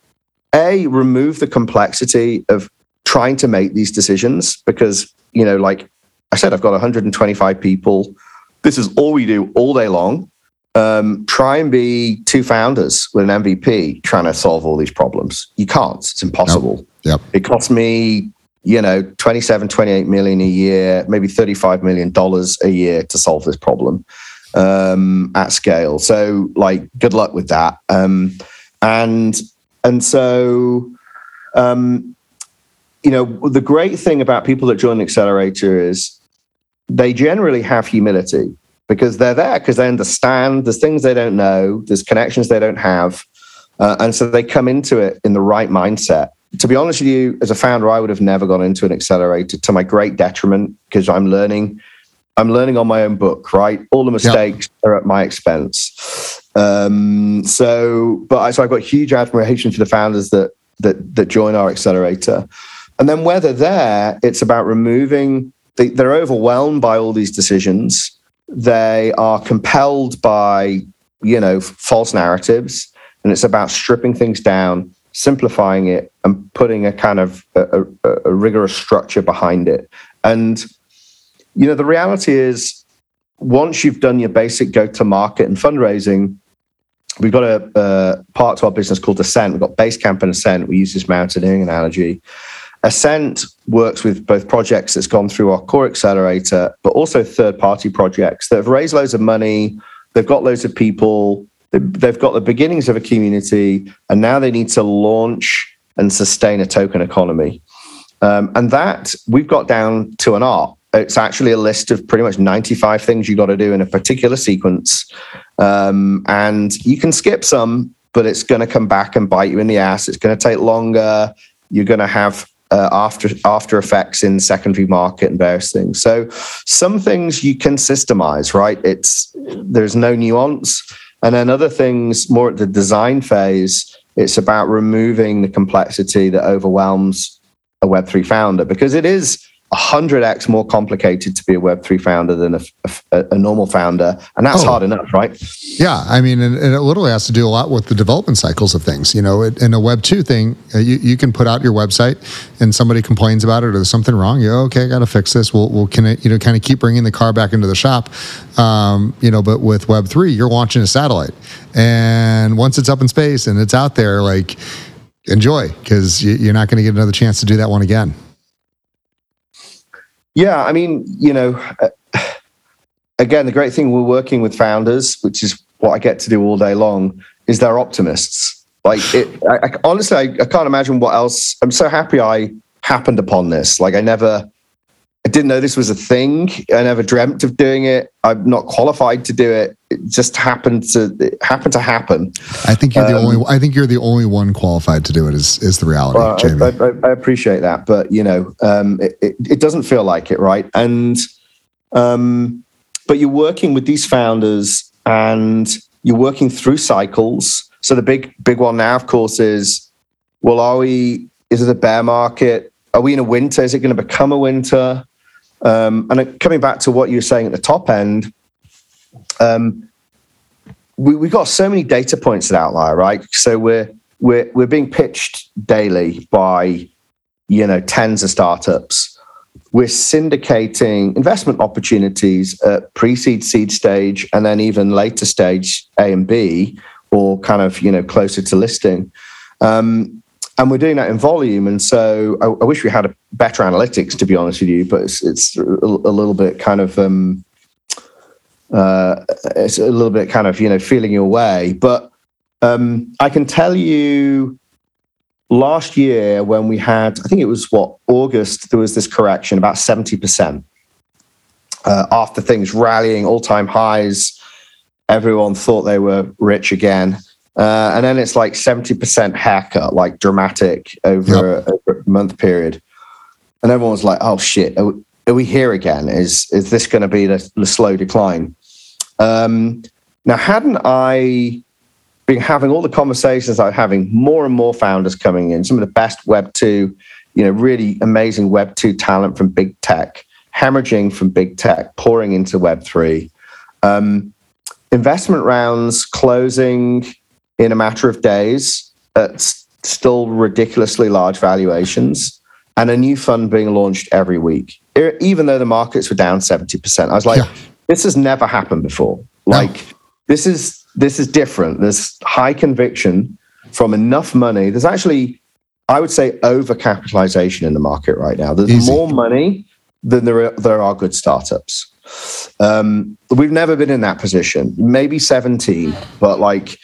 a remove the complexity of trying to make these decisions because, you know, like I said, I've got 125 people. This is all we do all day long. Um, try and be two founders with an MVP trying to solve all these problems. You can't. It's impossible. Nope. Yep. It costs me, you know, 27, 28 million a year, maybe 35 million dollars a year to solve this problem um, at scale. So, like, good luck with that. Um, and and so um, you know, the great thing about people that join the accelerator is they generally have humility because they're there because they understand there's things they don't know, there's connections they don't have. Uh, and so they come into it in the right mindset. To be honest with you, as a founder, I would have never gone into an accelerator to my great detriment because I'm learning. I'm learning on my own book, right? All the mistakes yep. are at my expense. Um, so, but I, so I've got huge admiration for the founders that that that join our accelerator. And then whether there, it's about removing, they, they're overwhelmed by all these decisions. They are compelled by, you know, false narratives. And it's about stripping things down, simplifying it, and putting a kind of a, a, a rigorous structure behind it. And, you know, the reality is once you've done your basic go to market and fundraising, we've got a, a, part to our business called Ascent. We've got Basecamp and Ascent. We use this mountaineering analogy. Ascent works with both projects that's gone through our core accelerator, but also third party projects that have raised loads of money. They've got loads of people. they've got the beginnings of a community, and now they need to launch and sustain a token economy. Um, and that we've got down to an art. It's actually a list of pretty much 95 things you got to do in a particular sequence. Um, and you can skip some, but it's going to come back and bite you in the ass. It's going to take longer. You're going to have uh, after after effects in secondary market and various things. So some things you can systemize, right? It's there's no nuance, and then other things more at the design phase. It's about removing the complexity that overwhelms a Web3 founder because it is 100x more complicated to be a Web3 founder than a, a, a normal founder. And that's oh. hard enough, right? Yeah. I mean, and, and, it literally has to do a lot with the development cycles of things. You know, in a Web2 thing, uh, you, you can put out your website and somebody complains about it or there's something wrong. You okay, I got to fix this. We'll, we'll can it, you know, kind of keep bringing the car back into the shop. Um, you know, but with Web3, you're launching a satellite. And once it's up in space and it's out there, like, enjoy because you're not going to get another chance to do that one again. Yeah, I mean, you know, uh, again, the great thing we're working with founders, which is what I get to do all day long, is they're optimists. Like, it, I, I, honestly, I, I can't imagine what else. I'm so happy I happened upon this. Like, I never I didn't know this was a thing. I never dreamt of doing it. I'm not qualified to do it. It just happened to happened to happen. I think you're um, the only. I think you're the only one qualified to do it. Is is the reality, well, Jamie? I, I, I, appreciate that, but you know, um, it, it, it, doesn't feel like it, right? And um, but you're working with these founders, and you're working through cycles. So the big big one now, of course, is well, are we? Is it a bear market? Are we in a winter? Is it going to become a winter? Um, and coming back to what you were saying at the top end, um, we, have got so many data points at Outlier, right? So we're we're we're being pitched daily by you know tens of startups. We're syndicating investment opportunities at pre-seed, seed stage, and then even later stage A and B, or kind of you know closer to listing. Um, and we're doing that in volume. And so I, I, wish we had a better analytics, to be honest with you, but it's, it's a, little bit kind of um, uh, it's a little bit kind of you know feeling your way. But um, I can tell you, last year when we had, I think it was what August, there was this correction about seventy percent uh, after things rallying all time highs. Everyone thought they were rich again. Uh, and then it's like 70% haircut, like dramatic over, yep. a, over a month period. And everyone's like, oh shit, are we, are we here again? Is, is this going to be the, the, slow decline? Um, now, hadn't I been having all the conversations I'm having, more and more founders coming in, some of the best Web 2, you know, really amazing Web 2 talent from big tech, hemorrhaging from big tech, pouring into Web 3. Um, investment rounds closing in a matter of days at still ridiculously large valuations and a new fund being launched every week, even though the markets were down 70%. I was like, yeah. this has never happened before. Like, no. this is this is different. There's high conviction from enough money. There's actually, I would say, overcapitalization in the market right now. There's Easy. more money than there are, there are good startups. Um, we've never been in that position. Maybe 17, but like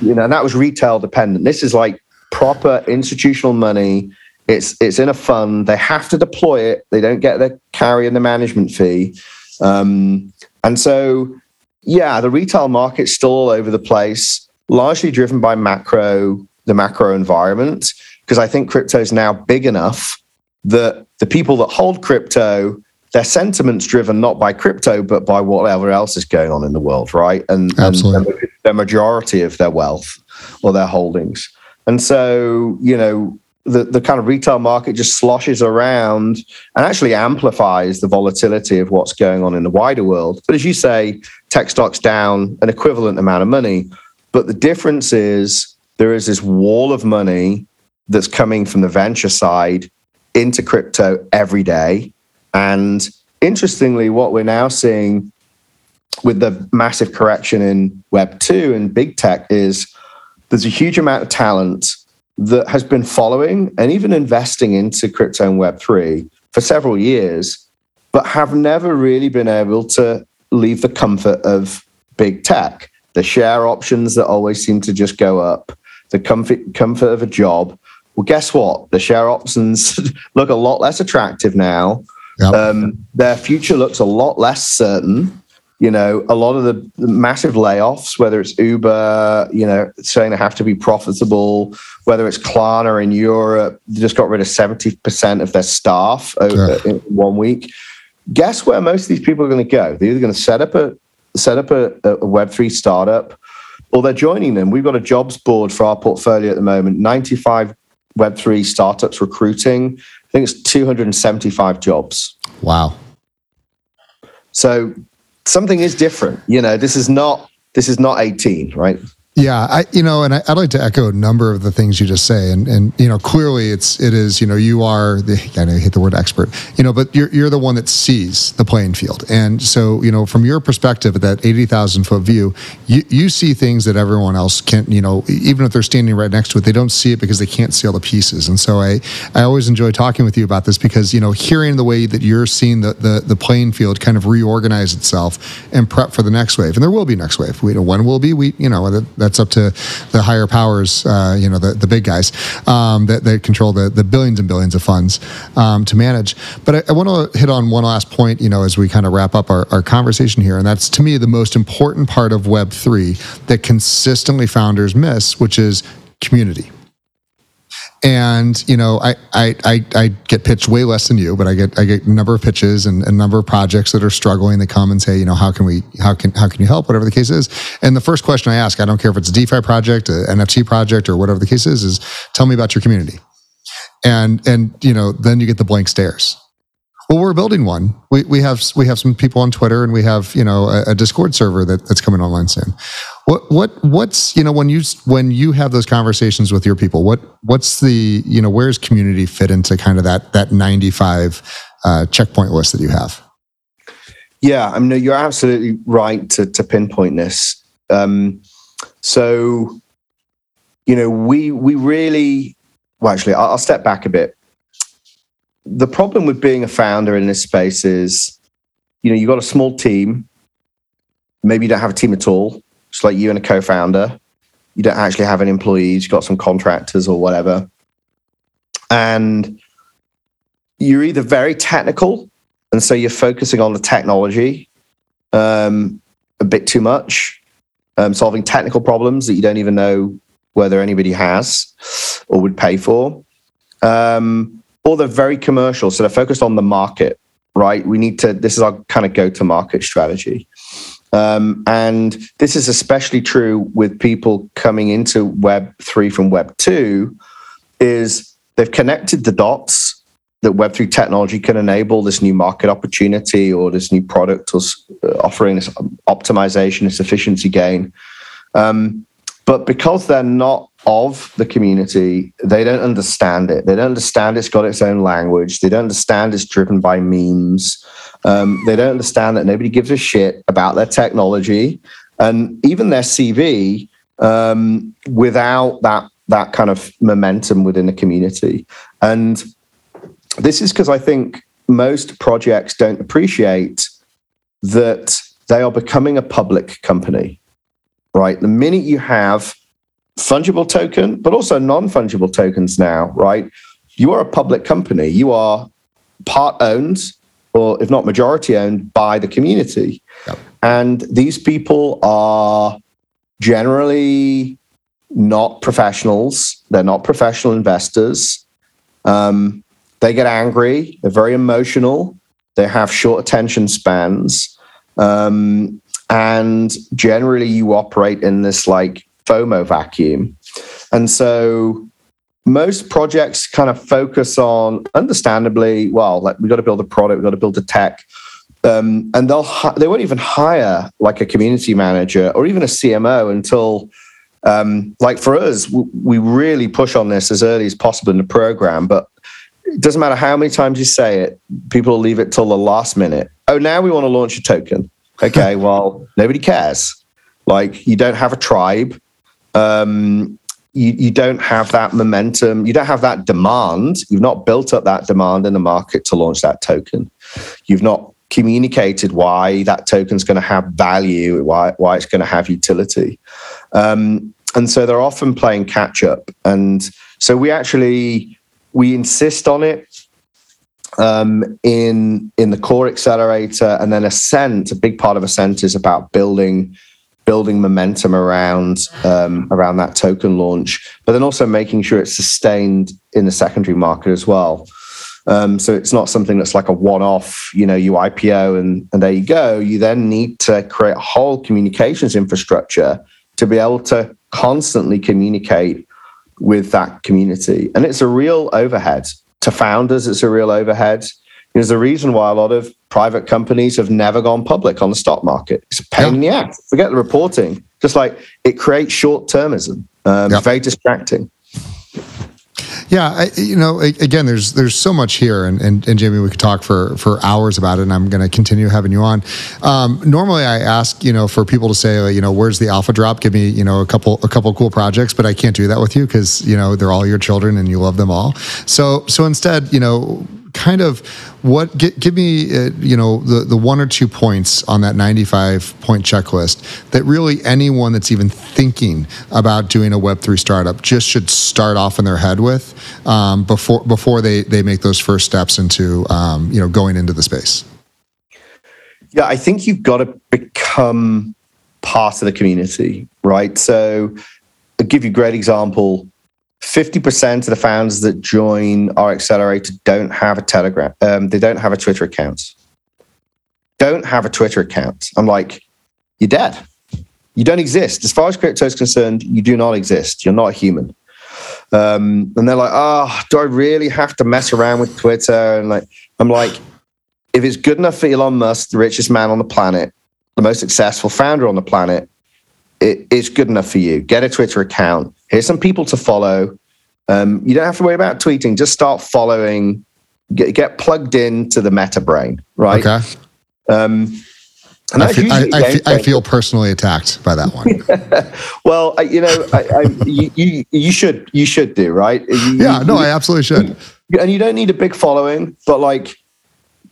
you know, and that was retail dependent. This is like proper institutional money. It's it's in a fund. They have to deploy it. They don't get the carry and the management fee. Um, and so, yeah, the retail market's still all over the place, largely driven by macro, the macro environment. Because I think crypto is now big enough that the people that hold crypto their sentiments driven not by crypto but by whatever else is going on in the world right and, Absolutely. and the majority of their wealth or their holdings. And so you know the, the kind of retail market just sloshes around and actually amplifies the volatility of what's going on in the wider world. But as you say tech stocks down an equivalent amount of money. But the difference is there is this wall of money that's coming from the venture side into crypto every day. And interestingly, what we're now seeing with the massive correction in Web 2 and big tech is there's a huge amount of talent that has been following and even investing into crypto and Web 3 for several years, but have never really been able to leave the comfort of big tech. the share options that always seem to just go up, the comfort comfort of a job. Well, guess what? The share options look a lot less attractive now. Yep. Um, their future looks a lot less certain. You know, a lot of the, the, massive layoffs, whether it's Uber, you know, saying they have to be profitable, whether it's Klarna in Europe, they just got rid of 70% of their staff over in one week. Guess where most of these people are going to go? They're either going to set up a set up a, a Web3 startup or they're joining them. We've got a jobs board for our portfolio at the moment, 95 Web3 startups recruiting. I think it's 275 jobs. Wow. So something is different. You know, this is not this is not 18, right? Yeah, I you know, and I, would like to echo a number of the things you just say, and and you know, clearly it's it is you know you are the I know you hate the word expert, you know, but you're you're the one that sees the playing field, and so you know from your perspective at that eighty thousand foot view, you you see things that everyone else can't, you know, even if they're standing right next to it, they don't see it because they can't see all the pieces, and so I I always enjoy talking with you about this because you know hearing the way that you're seeing the the, the playing field kind of reorganize itself and prep for the next wave, and there will be next wave. We you know when will be we you know that that's up to the higher powers, uh, you know, the, the big guys um, that, that control the, the billions and billions of funds um, to manage. But I, I want to hit on one last point, you know, as we kind of wrap up our, our conversation here. And that's to me the most important part of Web3 that consistently founders miss, which is community and you know I, I, I I get pitched way less than you, but I get I get a number of pitches and a number of projects that are struggling. They come and say, you know, how can we how can how can you help, whatever the case is. And the first question I ask, I don't care if it's a DeFi project, an NFT project, or whatever the case is, is tell me about your community. And and you know then you get the blank stares well, we're building one. We, we have we have some people on Twitter, and we have you know a, a, Discord server that, that's coming online soon. What what what's you know when you when you have those conversations with your people, what what's the you know where's community fit into kind of that that ninety five uh, checkpoint list that you have? Yeah, I mean you're absolutely right to to pinpoint this. Um, so you know we we really well actually I'll, I'll step back a bit the problem with being a founder in this space is, you know, you've got a small team. Maybe you don't have a team at all. It's like you and a co-founder. You don't actually have any employees. You've got some contractors or whatever. And you're either very technical, and so you're focusing on the technology um, a bit too much, um, solving technical problems that you don't even know whether anybody has or would pay for. Um, or they're very commercial. So they're focused on the market, right? We need to, this is our kind of go to market strategy. Um, and this is especially true with people coming into Web 3 from Web 2, is they've connected the dots that Web3 technology can enable this new market opportunity or this new product or uh, offering this optimization, this efficiency gain. Um, but because they're not of the community, they don't understand it. They don't understand it's got its own language. They don't understand it's driven by memes. Um, they don't understand that nobody gives a shit about their technology and even their CV um, without that that kind of momentum within the community. And this is because I think most projects don't appreciate that they are becoming a public company. Right, the minute you have fungible token, but also non fungible tokens now, right? You are a public company. You are part owned, or if not majority owned, by the community. Yep. And these people are generally not professionals, they're not professional investors. Um, they get angry, they're very emotional, they have short attention spans. Um, and generally, you operate in this like FOMO vacuum. And so most projects kind of focus on, understandably, well, like we've got to build a product, we've got to build a tech. Um, and they'll they won't even hire like a community manager or even a CMO until um, like for us, we really push on this as early as possible in the program. But it doesn't matter how many times you say it, people leave it till the last minute. Oh, now we want to launch a token. Okay, well, nobody cares. Like you don't have a tribe um, you, you don't have that momentum, you don't have that demand. You've not built up that demand in the market to launch that token. You've not communicated why that token's going to have value, why why it's going to have utility. Um, and so they're often playing catch up. And so we actually we insist on it um, in in the core accelerator, and then Ascent. A big part of Ascent is about building building momentum around um, around that token launch, but then also making sure it's sustained in the secondary market as well. Um, so it's not something that's like a one-off, you know, you IPO and, and there you go. You then need to create a whole communications infrastructure to be able to constantly communicate with that community. And it's a real overhead. To founders, it's a real overhead. There's a reason why a lot of private companies have never gone public on the stock market. It's a pain in the ass. Forget the reporting. Just like it creates short termism. Um, Very distracting. Yeah, I, you know, again, there's there's so much here, and, and, and Jamie, we could talk for for hours about it, and I'm going to continue having you on. Um, normally, I ask you know for people to say, you know, where's the alpha drop? Give me you know a couple a couple cool projects, but I can't do that with you because you know they're all your children and you love them all. So so instead, you know, kind of what give, give me uh, you know the the one or two points on that 95 point checklist that really anyone that's even thinking about doing a web3 startup just should start off in their head with um, before before they they make those first steps into um, you know going into the space. Yeah i think you've got to become part of the community right? So I'll give you a great example 50% of the founders that join our accelerator don't have a Telegram. Um, they don't have a Twitter account. Don't have a Twitter account. I'm like, you're dead. You don't exist. As far as crypto is concerned, you do not exist. You're not a human. Um, and they're like, oh, do I really have to mess around with Twitter? And like, I'm like, if it's good enough for Elon Musk, the richest man on the planet, the most successful founder on the planet, it, it's good enough for you. Get a Twitter account. Here's some people to follow. Um, you don't have to worry about tweeting. Just start following. Get, get plugged into the meta brain, right? Okay. Um, and I feel, I, I, feel, I feel, personally attacked by that one. well, I, you know, you, you, you should you should do right. You, yeah, no, I absolutely should. And you don't need a big following, but like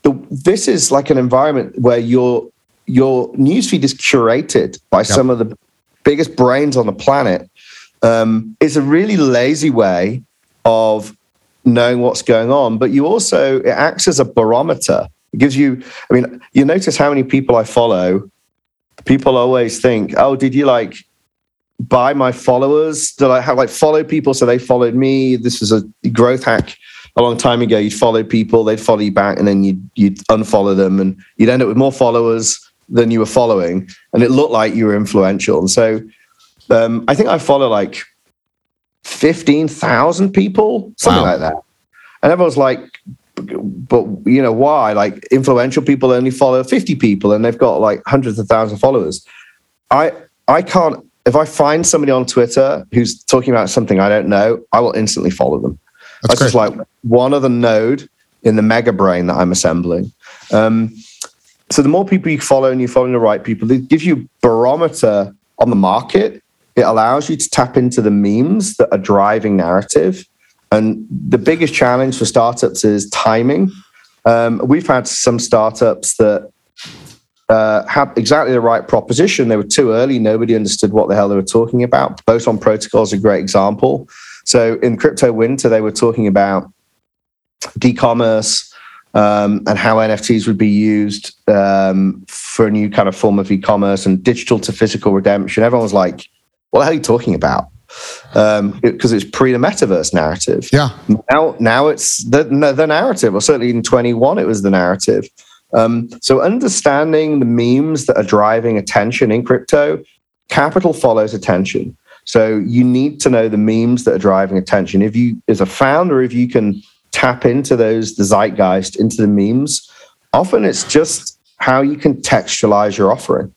the, this is like an environment where your your newsfeed is curated by yep. some of the biggest brains on the planet. Um, it's a really lazy way of knowing what's going on, but you also, it acts as a barometer. It gives you, I mean, you notice how many people I follow. People always think, oh, did you like buy my followers? Did I have like follow people so they followed me? This was a growth hack a long time ago. You'd follow people, they'd follow you back, and then you'd, you'd unfollow them, and you'd end up with more followers than you were following, and it looked like you were influential. And so um, I think I follow like 15,000 people, something wow. like that. And everyone's like, but you know why? Like influential people only follow 50 people and they've got like hundreds of thousands of followers. I I can't if I find somebody on Twitter who's talking about something I don't know, I will instantly follow them. That's, That's just like one other node in the mega brain that I'm assembling. Um, so the more people you follow and you're following the right people, it gives you barometer on the market. It allows you to tap into the memes that are driving narrative. And the biggest challenge for startups is timing. Um, we've had some startups that uh, had exactly the right proposition. They were too early. Nobody understood what the hell they were talking about. Boson Protocol is a great example. So in Crypto Winter, they were talking about e-commerce, um, and how NFTs would be used um, for a new kind of form of e-commerce and digital to physical redemption. Everyone was like, "What the hell are you talking about?" Because um, it, it's pre the metaverse narrative. Yeah. Now, now it's the the narrative, or certainly in twenty one, it was the narrative. Um, so understanding the memes that are driving attention in crypto, capital follows attention. So you need to know the memes that are driving attention. If you, as a founder, if you can tap into those, the zeitgeist, into the memes, often it's just how you contextualize your offering.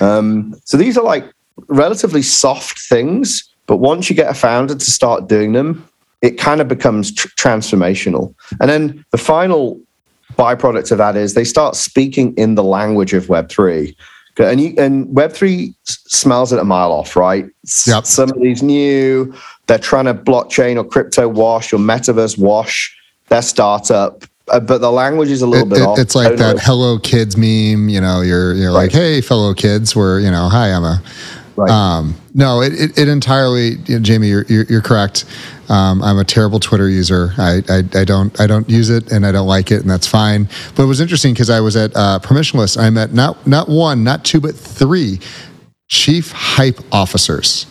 Um, so these are like relatively soft things, but once you get a founder to start doing them, it kind of becomes tr- transformational. And then the final byproduct of that is they start speaking in the language of Web3. And, you, and Web3 smells it a mile off, right? Yep. these new, they're trying to blockchain or crypto wash or metaverse wash their startup. uh, but the language is a little It- bit it- off. it's like that "Hello Kids" meme. You know, you're you're like, "Hey, fellow kids," where you know, "Hi, I'm. Right. Um, no, it, it, it entirely, you know, Jamie, you're, you're, you're correct. Um, I'm a terrible Twitter user. I, I, I don't I don't use it and I don't like it, and that's fine. But it was interesting because I was at uh, Permissionless. I met not not one, not two, but three chief hype officers.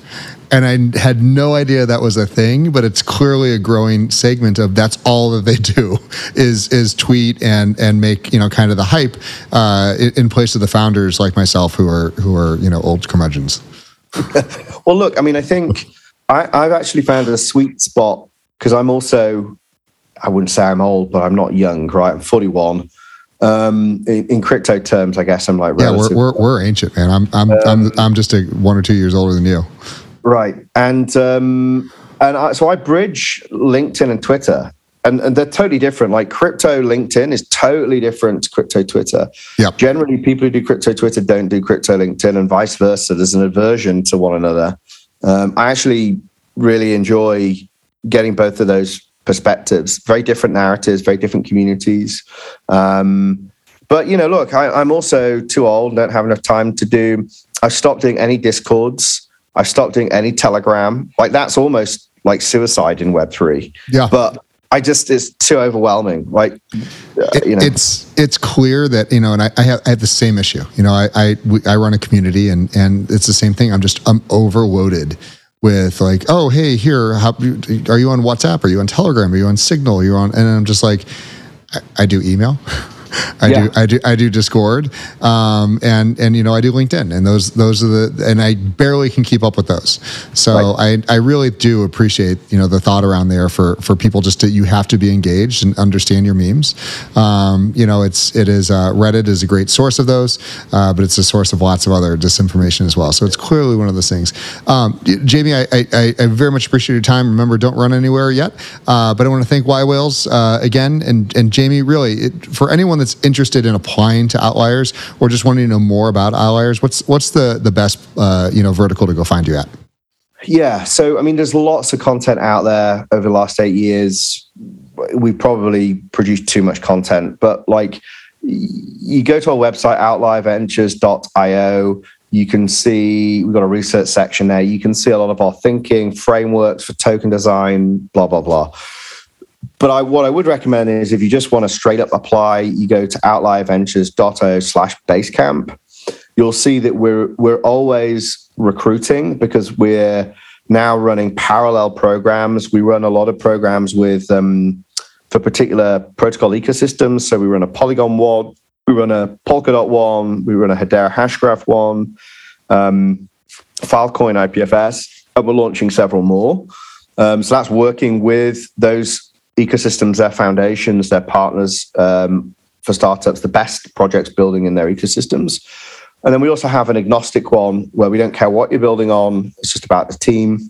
And I had no idea that was a thing, but it's clearly a growing segment of that's all that they do is is tweet and and make you know kind of the hype uh, in, place of the founders like myself who are who are you know old curmudgeons. Well, look, I mean, I think I, I've actually found a sweet spot because I'm also, I wouldn't say I'm old, but I'm not young, right? I'm 41. Um, in, in crypto terms, I guess I'm like Yeah, we're, we're we're ancient, man. I'm I'm I'm I'm just a one or two years older than you. Right, and um, and I, so I bridge LinkedIn and Twitter, and, and they're totally different. Like crypto LinkedIn is totally different to crypto Twitter. Yep. Generally, people who do crypto Twitter don't do crypto LinkedIn, and vice versa. There's an aversion to one another. Um, I actually really enjoy getting both of those perspectives. Very different narratives, very different communities. Um, but you know, look, I, I'm also too old, and don't have enough time to do. I've stopped doing any discords. I've stopped doing any Telegram. Like that's almost like suicide in Web three. Yeah. But I just it's too overwhelming. Like uh, you know, it's it's clear that you know, and I, I have I have the same issue. You know, I I, we, I run a community, and and it's the same thing. I'm just I'm overloaded with like, oh hey, here, how, are you on WhatsApp? Are you on Telegram? Are you on Signal? Are You're on, and I'm just like, I, I do email. I Yeah. do, I do, I do Discord, um, and and you know I do LinkedIn, and those those are the, and I barely can keep up with those. So I I really do appreciate you know the thought around there for for people just to you have to be engaged and understand your memes. Um, you know it's it is uh, Reddit is a great source of those, uh, but it's a source of lots of other disinformation as well. So it's clearly one of those things. Um, Jamie, I, I I very much appreciate your time. Remember, don't run anywhere yet. Uh, but I want to thank yWhales uh, again, and and Jamie, really, it, for anyone that's interested in applying to Outliers or just wanting to know more about Outliers, what's what's the the best uh, you know vertical to go find you at? Yeah. So, I mean, there's lots of content out there over the last eight years. We've probably produced too much content, but like you go to our website, outlierventures.io. You can see we've got a research section there. You can see a lot of our thinking, frameworks for token design, blah, blah, blah. But I, what I would recommend is if you just want to straight up apply, you go to outlierventures.io slash basecamp you'll see that we're we're always recruiting because we're now running parallel programs. We run a lot of programs with um, for particular protocol ecosystems. So we run a Polygon one, we run a Polkadot one, we run a Hedera Hashgraph one, um, Filecoin IPFS, and we're launching several more. Um, so that's working with those ecosystems, their foundations, their partners um, for startups, the best projects building in their ecosystems. And then we also have an agnostic one where we don't care what you're building on. It's just about the team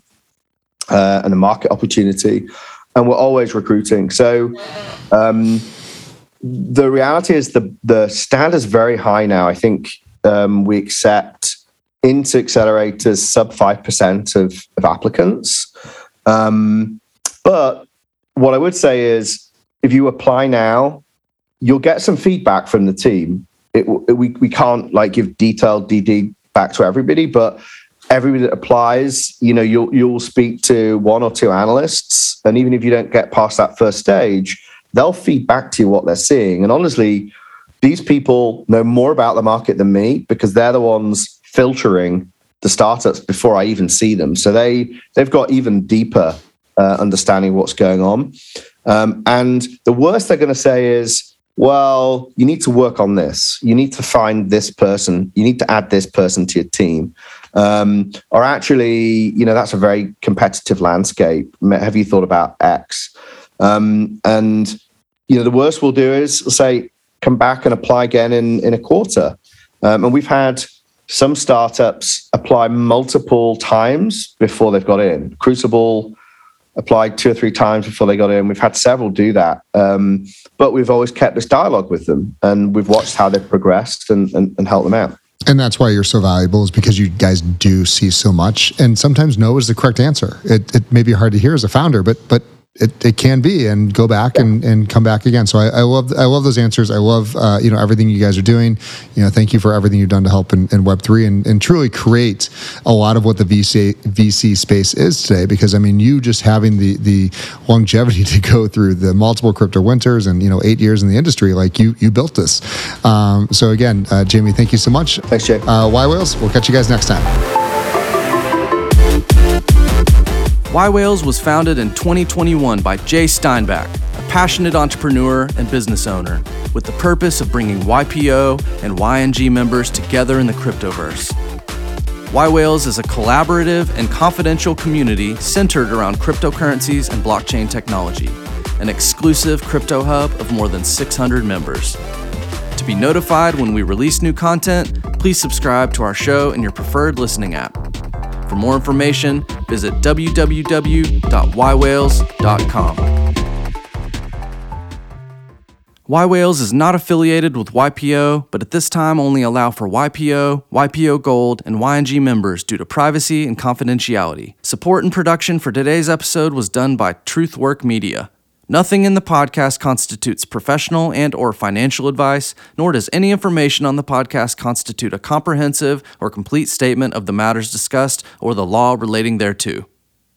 uh, and the market opportunity. And we're always recruiting. So um, the reality is the the standard is very high now. I think um, we accept into accelerators sub five percent of, of applicants. Um, but what I would say is, if you apply now, you'll get some feedback from the team. It, we we can't like give detailed DD back to everybody, but everybody that applies, you know, you'll you'll speak to one or two analysts, and even if you don't get past that first stage, they'll feed back to you what they're seeing. And honestly, these people know more about the market than me because they're the ones filtering the startups before I even see them. So they they've got even deeper uh, understanding what's going on. Um, and the worst they're going to say is, well, you need to work on this. You need to find this person. You need to add this person to your team. Um, or actually, you know, that's a very competitive landscape. Have you thought about X? Um, and you know, the worst we'll do is say, come back and apply again in in a quarter. Um, and we've had some startups apply multiple times before they've got in. Crucible applied two or three times before they got in. We've had several do that. Um, but we've always kept this dialogue with them and we've watched how they've progressed and, and, and helped them out. And that's why you're so valuable is because you guys do see so much, and sometimes no is the correct answer. It, it may be hard to hear as a founder, but but it, it can be and go back and, and come back again. So I, I love I love those answers. I love uh, you know everything you guys are doing. You know, thank you for everything you've done to help in, in Web three and, and truly create a lot of what the VC VC space is today. Because I mean, you just having the the longevity to go through the multiple crypto winters and you know eight years in the industry, like you you built this. Um, so again, uh, Jamie, thank you so much. Thanks, Jake. Uh, yWhales, we'll catch you guys next time. yWhales was founded in 2021 by Jay Steinbach, a passionate entrepreneur and business owner, with the purpose of bringing YPO and YNG members together in the cryptoverse. yWhales is a collaborative and confidential community centered around cryptocurrencies and blockchain technology, an exclusive crypto hub of more than 600 members. To be notified when we release new content, please subscribe to our show in your preferred listening app. For more information, visit www.ywhales.com. yWhales is not affiliated with YPO, but at this time only allow for YPO, YPO Gold, and YNG members due to privacy and confidentiality. Support and production for today's episode was done by Truthwork Media. Nothing in the podcast constitutes professional and or financial advice, nor does any information on the podcast constitute a comprehensive or complete statement of the matters discussed or the law relating thereto.